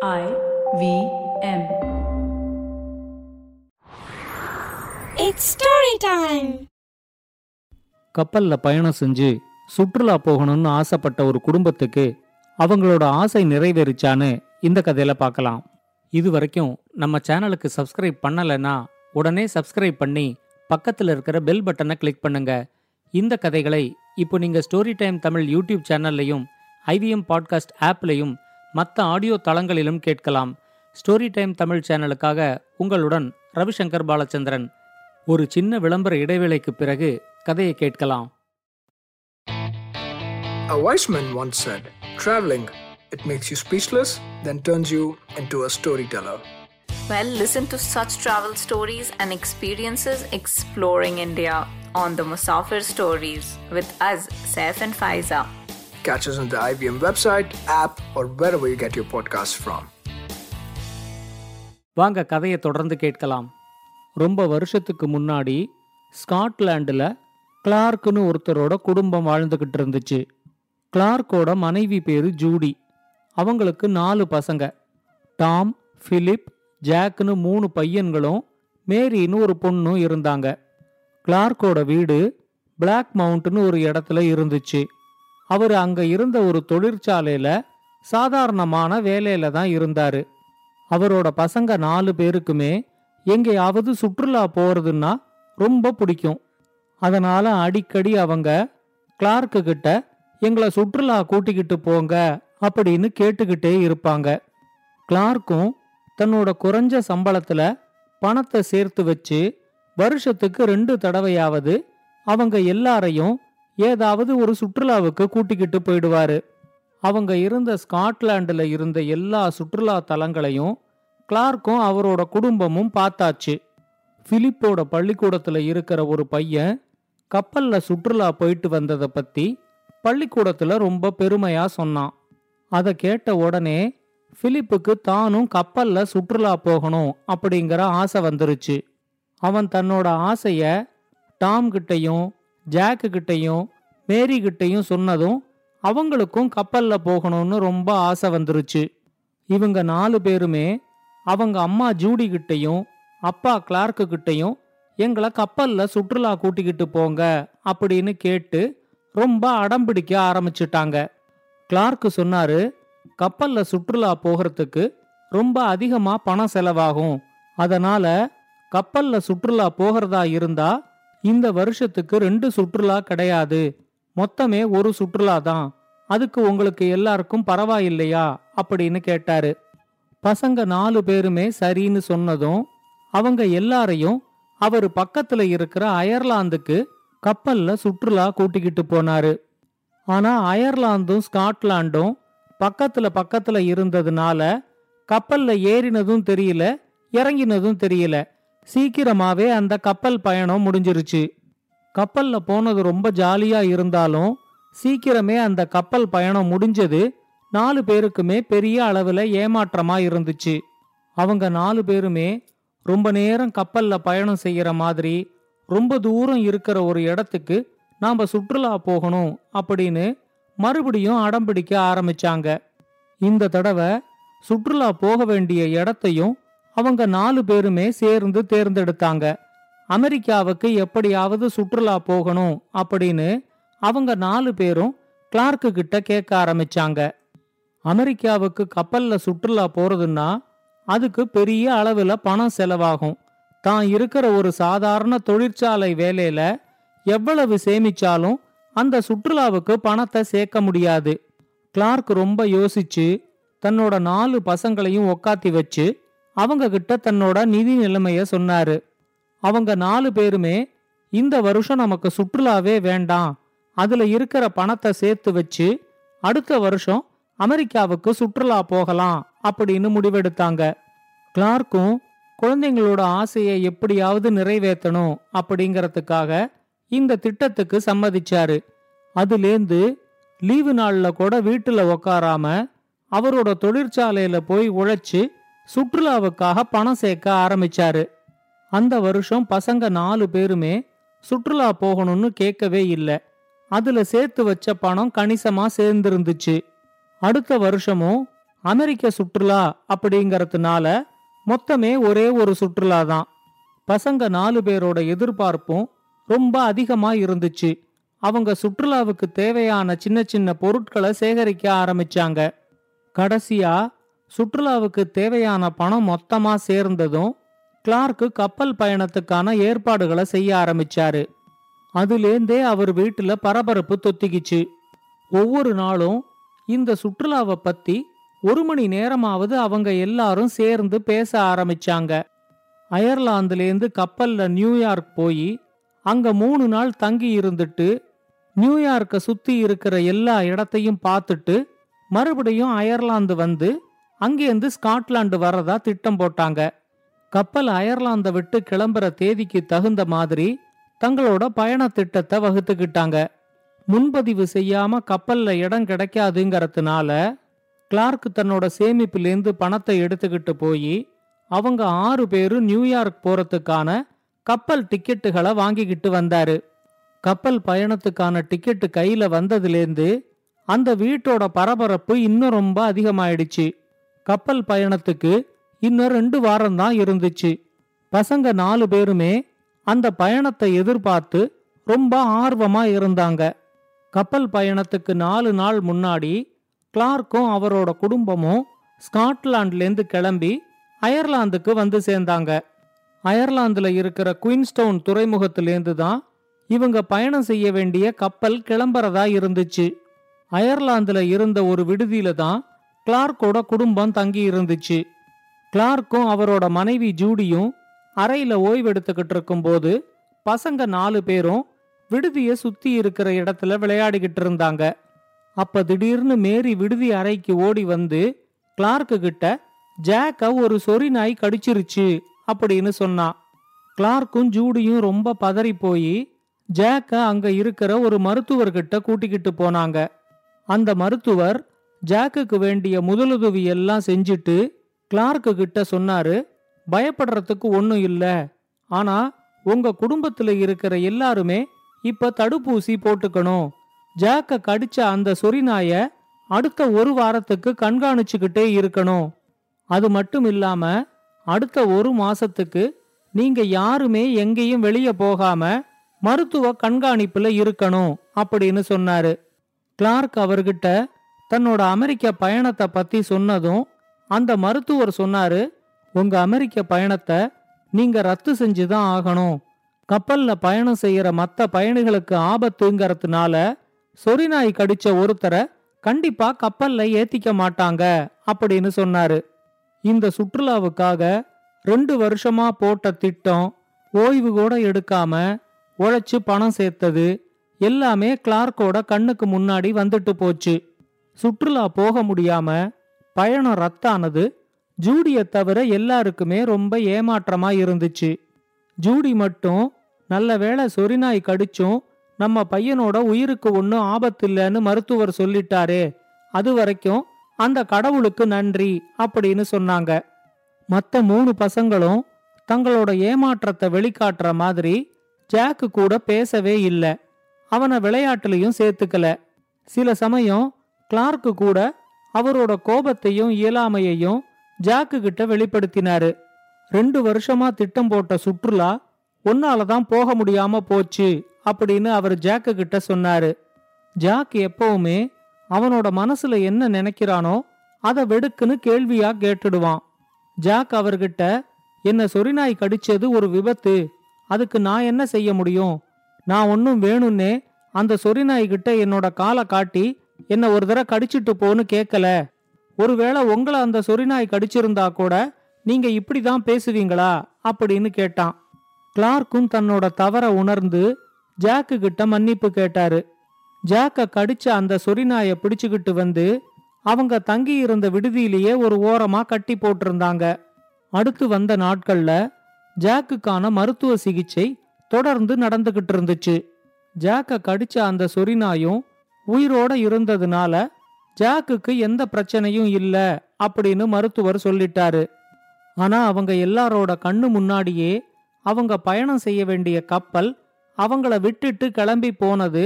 I V M. It's story time. கப்பல்ல பயணம் செஞ்சு சுற்றுலா போகணும்னு ஆசைப்பட்ட ஒரு குடும்பத்துக்கு அவங்களோட ஆசை நிறைவேறிச்சான்னு இந்த கதையில பார்க்கலாம் இது வரைக்கும் நம்ம சேனலுக்கு சப்ஸ்கிரைப் பண்ணலைன்னா உடனே சப்ஸ்கிரைப் பண்ணி பக்கத்துல இருக்கிற பெல் பட்டனை கிளிக் பண்ணுங்க இந்த கதைகளை இப்போ நீங்க ஸ்டோரி டைம் தமிழ் யூடியூப் சேனல்லையும் ஐவிஎம் பாட்காஸ்ட் ஆப்லையும் மற்ற ஆடியோ தளங்களிலும் கேட்கலாம் ஸ்டோரி டைம் தமிழ் சேனலுக்காக உங்களுடன் ரவிசங்கர் பாலச்சந்திரன் ஒரு சின்ன விளம்பர இடைவேளைக்கு பிறகு கதையை கேட்கலாம் A wise man once said, Traveling, it makes you speechless, then turns you into a storyteller. Well, listen to such travel stories and experiences exploring India on the Musafir Stories with us, Saif and Faiza. Catch us on the IBM website, app, or wherever you get your podcasts from. வாங்க கதையை தொடர்ந்து கேட்கலாம். ரொம்ப வருஷத்துக்கு முன்னாடி ஸ்காட்லாண்டில் கிளார்க்குன்னு ஒருத்தரோட குடும்பம் வாழ்ந்துக்கிட்டு இருந்துச்சு. கிளார்க்கோட மனைவி பேரு ஜூடி. அவங்களுக்கு நாலு பசங்க. டாம் ஃபிலிப் ஜாக்னு மூணு பையன்களும் மேரின்னு ஒரு பொண்ணும் இருந்தாங்க. கிளார்க்கோட வீடு பிளாக் மவுண்ட்னு ஒரு இடத்துல இருந்துச்சு. அவர் அங்க இருந்த ஒரு தொழிற்சாலையில சாதாரணமான வேலையில தான் இருந்தாரு. அவரோட பசங்க நாலு பேருக்குமே எங்கேயாவது சுற்றுலா போறதுன்னா ரொம்ப பிடிக்கும். அதனால அடிக்கடி அவங்க கிளார்க்கு கிட்ட எங்களை சுற்றுலா கூட்டிக்கிட்டு போங்க அப்படின்னு கேட்டுக்கிட்டே இருப்பாங்க. கிளார்க்கும் தன்னோட குறைஞ்ச சம்பளத்துல பணத்தை சேர்த்து வச்சு வருஷத்துக்கு ரெண்டு தடவையாவது அவங்க எல்லாரையும் ஏதாவது ஒரு சுற்றுலாவுக்கு கூட்டிக்கிட்டு போயிடுவாரு. அவங்க இருந்த ஸ்காட்லாண்டில் இருந்த எல்லா சுற்றுலா தலங்களையும் கிளார்க்கும் அவரோட குடும்பமும் பார்த்தாச்சு. பிலிப்போட பள்ளிக்கூடத்தில் இருக்கிற ஒரு பையன் கப்பலில் சுற்றுலா போயிட்டு வந்ததை பற்றி பள்ளிக்கூடத்தில் ரொம்ப பெருமையாக சொன்னான். அதை கேட்ட உடனே பிலிப்புக்கு தானும் கப்பலில் சுற்றுலா போகணும் அப்படிங்கிற ஆசை வந்துருச்சு. அவன் தன்னோட ஆசைய டாம் கிட்டையும் ஜாக்கு கிட்டையும் மேரி கிட்டையும் சொன்னதும் அவங்களுக்கும் கப்பல்ல போகணும்னு ரொம்ப ஆசை வந்துருச்சு. இவங்க நாலு பேருமே அவங்க அம்மா ஜூடி கிட்டையும் அப்பா கிளார்க்கு கிட்டையும் எங்களை கப்பல்ல சுற்றுலா கூட்டிக்கிட்டு போங்க அப்படின்னு கேட்டு ரொம்ப அடம்பிடிக்க ஆரம்பிச்சிட்டாங்க. கிளார்க்கு சொன்னாரு கப்பல்ல சுற்றுலா போகிறதுக்கு ரொம்ப அதிகமா பணம் செலவாகும். அதனால கப்பல்ல சுற்றுலா போகிறதா இருந்தா இந்த வருஷத்துக்கு ரெண்டு சுற்றுலா கிடையாது. மொத்தமே ஒரு சுற்றுலா தான். அதுக்கு உங்களுக்கு எல்லாருக்கும் பரவாயில்லையா? அப்படின்னு கேட்டாரு. பசங்க நாலு பேருமே சரின்னு சொன்னதும் அவங்க எல்லாரையும் அவர் பக்கத்துல இருக்கிற அயர்லாந்துக்கு கப்பல்ல சுற்றுலா கூட்டிக்கிட்டு போனாரு. ஆனா அயர்லாந்தும் ஸ்காட்லாண்டும் பக்கத்துல பக்கத்துல இருந்ததுனால கப்பல்ல ஏறினதும் தெரியல இறங்கினதும் தெரியல. சீக்கிரமாவே அந்த கப்பல் பயணம் முடிஞ்சிருச்சு. கப்பல்ல போனது ரொம்ப ஜாலியா இருந்தாலும் சீக்கிரமே அந்த கப்பல் பயணம் முடிஞ்சது. நாலு பேருக்குமே பெரிய அளவுல ஏமாற்றமா இருந்துச்சு. அவங்க நாலு பேருமே ரொம்ப நேரம் கப்பல்ல பயணம் செய்யற மாதிரி ரொம்ப தூரம் இருக்கிற ஒரு இடத்துக்கு நாம சுற்றுலா போகணும் அப்படின்னு மறுபடியும் அடம்பிடிக்க ஆரம்பிச்சாங்க. இந்த தடவை சுற்றுலா போக வேண்டிய இடத்தையும் அவங்க நாலு பேருமே சேர்ந்து தேர்ந்தெடுத்தாங்க. அமெரிக்காவுக்கு எப்படியாவது சுற்றுலா போகணும் அப்படின்னு அவங்க நாலு பேரும் கிளார்க்கு கிட்ட கேட்க ஆரம்பிச்சாங்க. அமெரிக்காவுக்கு கப்பல்ல சுற்றுலா போறதுன்னா அதுக்கு பெரிய அளவுல பணம் செலவாகும். தான் இருக்கிற ஒரு சாதாரண தொழிற்சாலை வேலையில எவ்வளவு சேமிச்சாலும் அந்த சுற்றுலாவுக்கு பணத்தை சேர்க்க முடியாது. கிளார்க் ரொம்ப யோசிச்சு தன்னோட நாலு பசங்களையும் உக்காத்தி வச்சு அவங்க கிட்ட தன்னோட நிதி நிலைமைய சொன்னாரு. அவங்க நாலு பேருமே இந்த வருஷம் நமக்கு சுற்றுலாவே வேண்டாம். அதுல இருக்கிற பணத்தை சேர்த்து வச்சு அடுத்த வருஷம் அமெரிக்காவுக்கு சுற்றுலா போகலாம் அப்படின்னு முடிவெடுத்தாங்க. கிளார்க்கும் குழந்தைங்களோட ஆசையை எப்படியாவது நிறைவேற்றணும் அப்படிங்கறதுக்காக இந்த திட்டத்துக்கு சம்மதிச்சாரு. அதுலேருந்து லீவு நாள்ல கூட வீட்டுல உக்காராம அவரோட தொழிற்சாலையில போய் உழைச்சு சுற்றுலாவுக்காக பணம் சேர்க்க ஆரம்பிச்சாரு. அந்த வருஷம் பசங்க நாலு பேருமே சுற்றுலா போகணும்னு கேட்கவே இல்லை. அதுல சேர்த்து வச்ச பணம் கணிசமா சேர்ந்திருந்துச்சு. அடுத்த வருஷமும் அமெரிக்க சுற்றுலா அப்படிங்கறதுனால மொத்தமே ஒரே ஒரு சுற்றுலா தான் பசங்க நாலு பேரோட எதிர்பார்ப்பும் ரொம்ப அதிகமா இருந்துச்சு. அவங்க சுற்றுலாவுக்கு தேவையான சின்ன சின்ன பொருட்களை சேகரிக்க ஆரம்பிச்சாங்க. கடைசியா சுற்றுலாவுக்கு தேவையான பணம் மொத்தமா சேர்ந்ததும் கிளார்க்கு கப்பல் பயணத்துக்கான ஏற்பாடுகளை செய்ய ஆரம்பிச்சாரு. அதுலேந்தே அவர் வீட்டுல பரபரப்பு தொத்திக்கிச்சு. ஒவ்வொரு நாளும் இந்த சுற்றுலாவை பத்தி ஒரு மணி நேரமாவது அவங்க எல்லாரும் சேர்ந்து பேச ஆரம்பிச்சாங்க. அயர்லாந்துலேருந்து கப்பல்ல நியூயார்க் போய் அங்க மூணு நாள் தங்கி இருந்துட்டு நியூயார்க்கை சுத்தி இருக்கிற எல்லா இடத்தையும் பார்த்துட்டு மறுபடியும் அயர்லாந்து வந்து அங்கேருந்து ஸ்காட்லாண்டு வர்றதா திட்டம் போட்டாங்க. கப்பல் அயர்லாந்தை விட்டு கிளம்புற தேதிக்கு தகுந்த மாதிரி தங்களோட பயண திட்டத்தை வகுத்துக்கிட்டாங்க. முன்பதிவு செய்யாம கப்பல்ல இடம் கிடைக்காதுங்கிறதுனால கிளார்க் தன்னோட சேமிப்பிலேருந்து பணத்தை எடுத்துக்கிட்டு போய் அவங்க ஆறு பேரும் நியூயார்க் போறதுக்கான கப்பல் டிக்கெட்டுகளை வாங்கிக்கிட்டு வந்தாரு. கப்பல் பயணத்துக்கான டிக்கெட்டு கையில வந்ததுலேருந்து அந்த வீட்டோட பரபரப்பு இன்னும் ரொம்ப அதிகமாயிடுச்சு. கப்பல் பயணத்துக்கு இன்னும் ரெண்டு வாரம் தான் இருந்துச்சு. பசங்க நாலு பேருமே அந்த பயணத்தை எதிர்பார்த்து ரொம்ப ஆர்வமா இருந்தாங்க. கப்பல் பயணத்துக்கு நாலு நாள் முன்னாடி கிளார்க்கும் அவரோட குடும்பமும் ஸ்காட்லாண்ட்லேருந்து கிளம்பி அயர்லாந்துக்கு வந்து சேர்ந்தாங்க. அயர்லாந்துல இருக்கிற குயின்ஸ்டவுன் துறைமுகத்திலேருந்து தான் இவங்க பயணம் செய்ய வேண்டிய கப்பல் கிளம்புறதா இருந்துச்சு. அயர்லாந்துல இருந்த ஒரு விடுதியில தான் கிளார்க்கோட குடும்பம் தங்கி இருந்துச்சு கிளார்க்கும் அவரோட மனைவி ஜூடியும் அறையில ஓய்வெடுத்துக்கிட்டு இருக்கும்போது பசங்க நாலு பேரும் விடுதிய சுத்தி இருக்கிற இடத்துல விளையாடிக்கிட்டு இருந்தாங்க. அப்ப திடீர்னு மேரி விடுதி அறைக்கு ஓடி வந்து கிளார்க்கு கிட்ட ஜாக்க ஒரு சொறி நாய் கடிச்சிருச்சு அப்படின்னு சொன்னான் கிளார்க்கும் ஜூடியும் ரொம்ப பதறி போய் ஜாக்க அங்க இருக்கிற ஒரு மருத்துவர்கிட்ட கூட்டிக்கிட்டு போனாங்க. அந்த மருத்துவர் ஜாக்குக்கு வேண்டிய முதலுதவி எல்லாம் செஞ்சுட்டு கிளார்க்கு கிட்ட சொன்னாரு பயப்படுறதுக்கு ஒன்றும் இல்லை. ஆனா உங்க குடும்பத்துல இருக்கிற எல்லாருமே இப்ப தடுப்பூசி போட்டுக்கணும். ஜாக்க கடிச்ச அந்த சொரிநாய அடுத்த ஒரு வாரத்துக்கு கண்காணிச்சுக்கிட்டே இருக்கணும். அது மட்டும் இல்லாம அடுத்த ஒரு மாசத்துக்கு நீங்க யாருமே எங்கேயும் வெளியே போகாம மருத்துவ கண்காணிப்புல இருக்கணும் அப்படின்னு சொன்னாரு. கிளார்க் அவர்கிட்ட தன்னோட அமெரிக்க பயணத்தை பத்தி சொன்னதும் அந்த மருத்துவர் சொன்னாரு உங்க அமெரிக்க பயணத்தை நீங்க ரத்து செஞ்சுதான் ஆகணும். கப்பல்ல பயணம் செய்யற மத்த பயணிகளுக்கு ஆபத்துங்கிறதுனால சொரிநாய் கடிச்ச ஒருத்தரை கண்டிப்பா கப்பல்ல ஏத்திக்க மாட்டாங்க அப்படின்னு சொன்னாரு. இந்த சுற்றுலாவுக்காக ரெண்டு வருஷமா போட்ட திட்டம் ஓய்வு கூட எடுக்காம உழைச்சு பணம் சேர்த்தது எல்லாமே கிளார்க்கோட கண்ணுக்கு முன்னாடி வந்துட்டு போச்சு. சுற்றுலா போக முடியாம பயணம் ரத்தானது. ஜூடிய தவிர எல்லாருக்குமே ரொம்ப ஏமாற்றமா இருந்துச்சு. ஜூடி மட்டும் நல்ல வேளை சொரிநாய் கடிச்சும் நம்ம பையனோட உயிருக்கு ஒன்றும் ஆபத்தில்லைன்னு மருத்துவர் சொல்லிட்டாரே. அது வரைக்கும் அந்த கடவுளுக்கு நன்றி அப்படின்னு சொன்னாங்க. மற்ற மூணு பசங்களும் தங்களோட ஏமாற்றத்தை வெளிக்காட்டுற மாதிரி ஜாக்கு கூட பேசவே இல்லை. அவனை விளையாட்டுலையும் சேர்த்துக்கல. சில சமயம் கிளார்க்கு கூட அவரோட கோபத்தையும் இயலாமையையும் ஜாக்கு கிட்ட வெளிப்படுத்தினாரு. ரெண்டு வருஷமா திட்டம் போட்ட சுற்றுலா உன்னால தான் போக முடியாம போச்சு அப்படின்னு அவர் ஜாக்கு கிட்ட சொன்னாரு. ஜாக் எப்பவுமே அவனோட மனசுல என்ன நினைக்கிறானோ அதை வெடுக்குன்னு கேள்வியா கேட்டுடுவான். ஜாக் அவர்கிட்ட என்ன சொரிநாய் கடிச்சது ஒரு விபத்து. அதுக்கு நான் என்ன செய்ய முடியும்? நான் ஒன்னும் வேணும்னே அந்த சொரிநாய்கிட்ட என்னோட காலை காட்டி என்ன ஒரு தடவை கடிச்சிட்டு போன்னு கேட்கல ஒருவேளை உங்களை அந்த சொரிநாய் கடிச்சிருந்தா கூட நீங்க இப்படிதான் பேசுவீங்களா? அப்படின்னு கேட்டான். கிளார்க்கும் தன்னோட தவற உணர்ந்து ஜாக்கு கிட்ட மன்னிப்பு கேட்டாரு. ஜாக்க கடிச்ச அந்த சொரிநாயை பிடிச்சுக்கிட்டு வந்து அவங்க தங்கி இருந்த விடுதியிலேயே ஒரு ஓரமா கட்டி போட்டிருந்தாங்க. அடுத்து வந்த நாட்கள்ல ஜாக்குக்கான மருத்துவ சிகிச்சை தொடர்ந்து நடந்துகிட்டு இருந்துச்சு. ஜாக்க கடிச்ச அந்த சொரிநாயும் உயிரோட இருந்ததுனால ஜாக்குக்கு எந்த பிரச்சனையும் இல்ல அப்படின்னு மருத்துவர் சொல்லிட்டாரு. ஆனா அவங்க எல்லாரோட கண்ணு முன்னாடியே அவங்க பயணம் செய்ய வேண்டிய கப்பல் அவங்கள விட்டுட்டு கிளம்பி போனது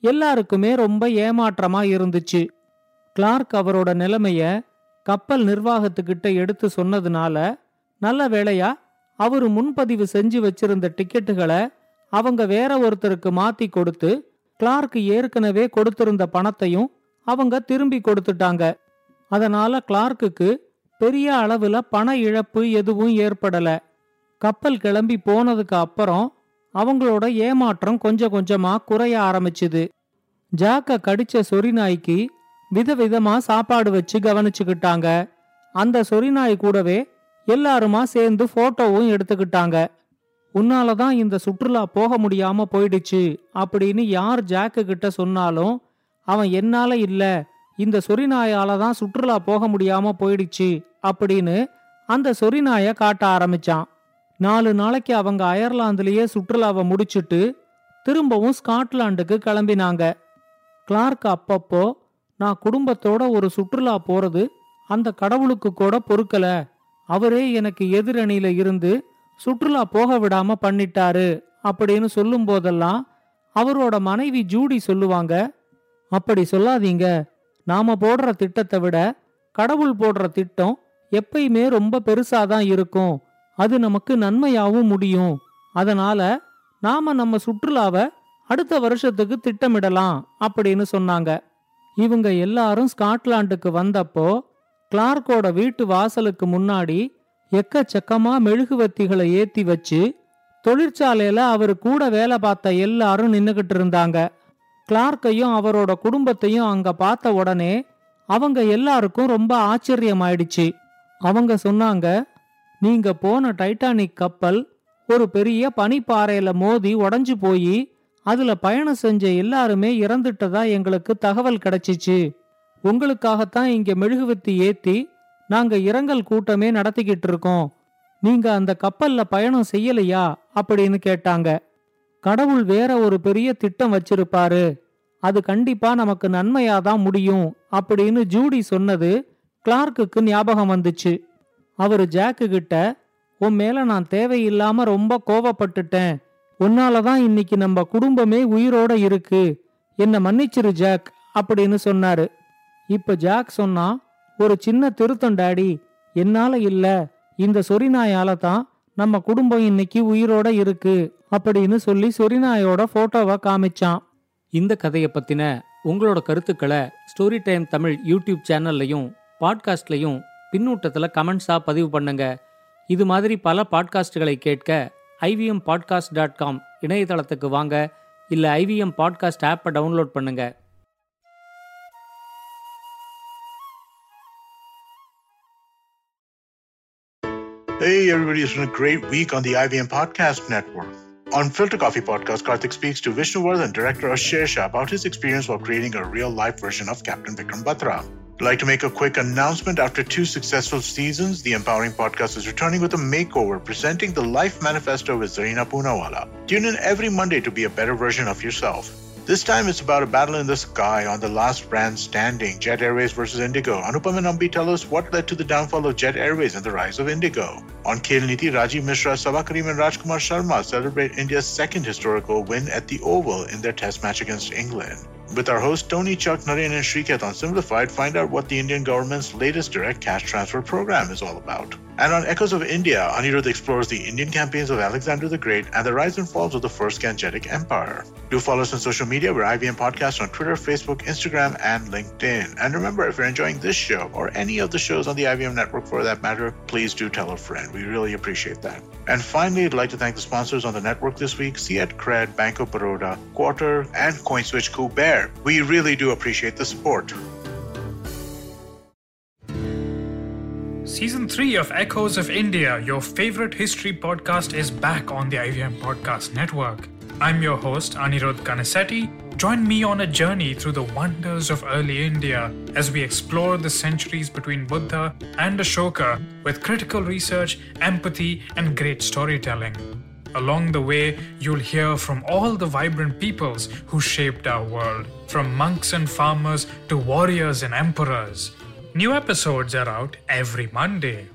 எல்லாருக்குமே ரொம்ப ஏமாற்றமா இருந்துச்சு. கிளார்க் அவரோட நிலைமைய கப்பல் நிர்வாகத்துக்கிட்ட எடுத்து சொன்னதுனால நல்ல வேளையா அவரு முன்பதிவு செஞ்சு வச்சிருந்த டிக்கெட்டுகளை அவங்க வேற ஒருத்தருக்கு மாத்தி கொடுத்து கிளார்க் ஏற்கனவே கொடுத்திருந்த பணத்தையும் அவங்க திரும்பி கொடுத்துட்டாங்க. அதனால கிளார்க்குக்கு பெரிய அளவுல பண இழப்பு எதுவும் ஏற்படல. கப்பல் கிளம்பி போனதுக்கு அப்புறம் அவங்களோட ஏமாற்றம் கொஞ்சம் கொஞ்சமா குறைய ஆரம்பிச்சுது. ஜாக்க கடிச்ச சொறி நாய்க்கு விதவிதமா சாப்பாடு வச்சு கவனிச்சுக்கிட்டாங்க. அந்த சொறி நாய் கூடவே எல்லாருமா சேர்ந்து போட்டோவும் எடுத்துக்கிட்டாங்க. உன்னாலதான் இந்த சுற்றுலா போக முடியாம போயிடுச்சு அப்படின்னு யார் ஜாக்கு கிட்ட சொன்னாலும் அவன் என்னால இல்ல இந்த சொரிநாயால தான் சுற்றுலா போக முடியாம போயிடுச்சு அப்படின்னு அந்த சொரிநாய காட்ட ஆரம்பிச்சான். நாலு நாளைக்கு அவங்க அயர்லாந்துலயே சுற்றுலாவை முடிச்சுட்டு திரும்பவும் ஸ்காட்லாண்டுக்கு கிளம்பினாங்க. கிளார்க் அப்பப்போ நான் குடும்பத்தோட ஒரு சுற்றுலா போறது அந்த கடவுளுக்கு கூட பொறுக்கல அவரே எனக்கு எதிரணியில இருந்து சுற்றுலா போக விடாம பண்ணிட்டாரு அப்படின்னு சொல்லும் போதெல்லாம் அவரோட மனைவி ஜூடி சொல்லுவாங்க அப்படி சொல்லாதீங்க. நாம போடுற திட்டத்தை விட கடவுள் போடுற திட்டம் எப்பயுமே ரொம்ப பெருசாதான் இருக்கும். அது நமக்கு நன்மையாவும் முடியும். அதனால நாம நம்ம சுற்றுலாவை அடுத்த வருஷத்துக்கு திட்டமிடலாம் அப்படின்னு சொன்னாங்க. இவங்க எல்லாரும் ஸ்காட்லாண்டுக்கு வந்தப்போ கிளார்க்கோட வீட்டு வாசலுக்கு முன்னாடி எக்கச்சக்கமா மெழுகுவத்திகளை ஏத்தி வச்சு தொழிற்சாலையில அவரு கூட வேலை பார்த்த எல்லாரும் நின்னுகிட்டு இருந்தாங்க. கிளார்க்கையும் அவரோட குடும்பத்தையும் அங்க பார்த்த உடனே அவங்க எல்லாருக்கும் ரொம்ப ஆச்சரியமாயிடுச்சு. அவங்க சொன்னாங்க நீங்க போன டைட்டானிக் கப்பல் ஒரு பெரிய பனிப்பாறையில மோதி உடஞ்சு போய் அதுல பயணம் செஞ்ச எல்லாருமே இறந்துட்டதா எங்களுக்கு தகவல் கிடைச்சிச்சு. உங்களுக்காகத்தான் இங்க மெழுகுவத்தி ஏத்தி நாங்க இரங்கல் கூட்டமே நடத்திக்கிட்டு இருக்கோம் நீங்க அந்த கப்பல்ல பயணம் செய்யலையா? அப்படின்னு கேட்டாங்க. கடவுள் வேற ஒரு பெரிய திட்டம் வச்சிருப்பாரு. அது கண்டிப்பா நமக்கு நன்மையாதான் முடியும் அப்படின்னு ஜூடி சொன்னது கிளார்க்குக்கு ஞாபகம் வந்துச்சு. அவரு ஜாக்கு கிட்ட உன் மேல நான் தேவையில்லாம ரொம்ப கோவப்பட்டுட்டேன். உன்னாலதான் இன்னைக்கு நம்ம குடும்பமே உயிரோட இருக்கு. என்ன மன்னிச்சிரு ஜாக் அப்படின்னு சொன்னாரு. இப்ப ஜாக் சொன்னா ஒரு சின்ன திருத்தம் டாடி. என்னால இல்ல. இந்த சொரிநாயால தான் நம்ம குடும்பம் இன்னைக்கு உயிரோட இருக்கு அப்படின்னு சொல்லி சொரிநாயோட போட்டோவை காமிச்சான். இந்த கதையை பத்தின உங்களோட கருத்துக்களை ஸ்டோரி டைம் தமிழ் யூடியூப் சேனல்லையும் பாட்காஸ்ட்லையும் பின்னூட்டத்துல கமெண்ட்ஸாக பதிவு பண்ணுங்க. இது மாதிரி பல பாட்காஸ்டுகளை கேட்க ஐவிஎம் பாட்காஸ்ட் டாட் காம் இணையதளத்துக்கு வாங்க. இல்லை ஐவிஎம் பாட்காஸ்ட் ஆப்பை டவுன்லோட் பண்ணுங்கள் Hey, everybody, it's been a great week on the IVM Podcast Network. On Filter Coffee Podcast, Karthik speaks to Vishnu Vardhan, director of Shersha, about his experience while creating a real life version of Captain Vikram Batra. I'd like to make a quick announcement. After two successful seasons, the Empowering Podcast is returning with a makeover, presenting the Life Manifesto with Zarina Poonawala. Tune in every Monday to be a better version of yourself. This time it's about a battle in the sky on the last brand standing, Jet Airways versus Indigo. Anupam and Ambi tell us what led to the downfall of Jet Airways and the rise of Indigo. On Khel Niti, Rajiv Mishra, Sabha Karim and Rajkumar Sharma celebrate India's second historical win at the Oval in their test match against England. With our host Tony, Chuck, Naren, and Shriketh on Simplified, find out what the Indian government's latest direct cash transfer program is all about. And on Echoes of India, Anirudh explores the Indian campaigns of Alexander the Great and the rise and falls of the First Gangetic Empire. Do follow us on social media. We're IVM Podcast on Twitter, Facebook, Instagram, and LinkedIn. And remember, if you're enjoying this show or any of the shows on the IVM network for that matter, please do tell a friend. We really appreciate that. And finally, I'd like to thank the sponsors on the network this week Fiat Cred, Banco Baroda, Quarter, and CoinSwitch Kuber. We really do appreciate the support. Season 3 of Echoes of India, your favorite history podcast, is back on the IVM Podcast Network. I'm your host, Anirudh Kanasetti. Join me on a journey through the wonders of early India as we explore the centuries between Buddha and Ashoka with critical research, empathy, and great storytelling. Along the way, you'll hear from all the vibrant peoples who shaped our world, from monks and farmers to warriors and emperors. New episodes are out every Monday.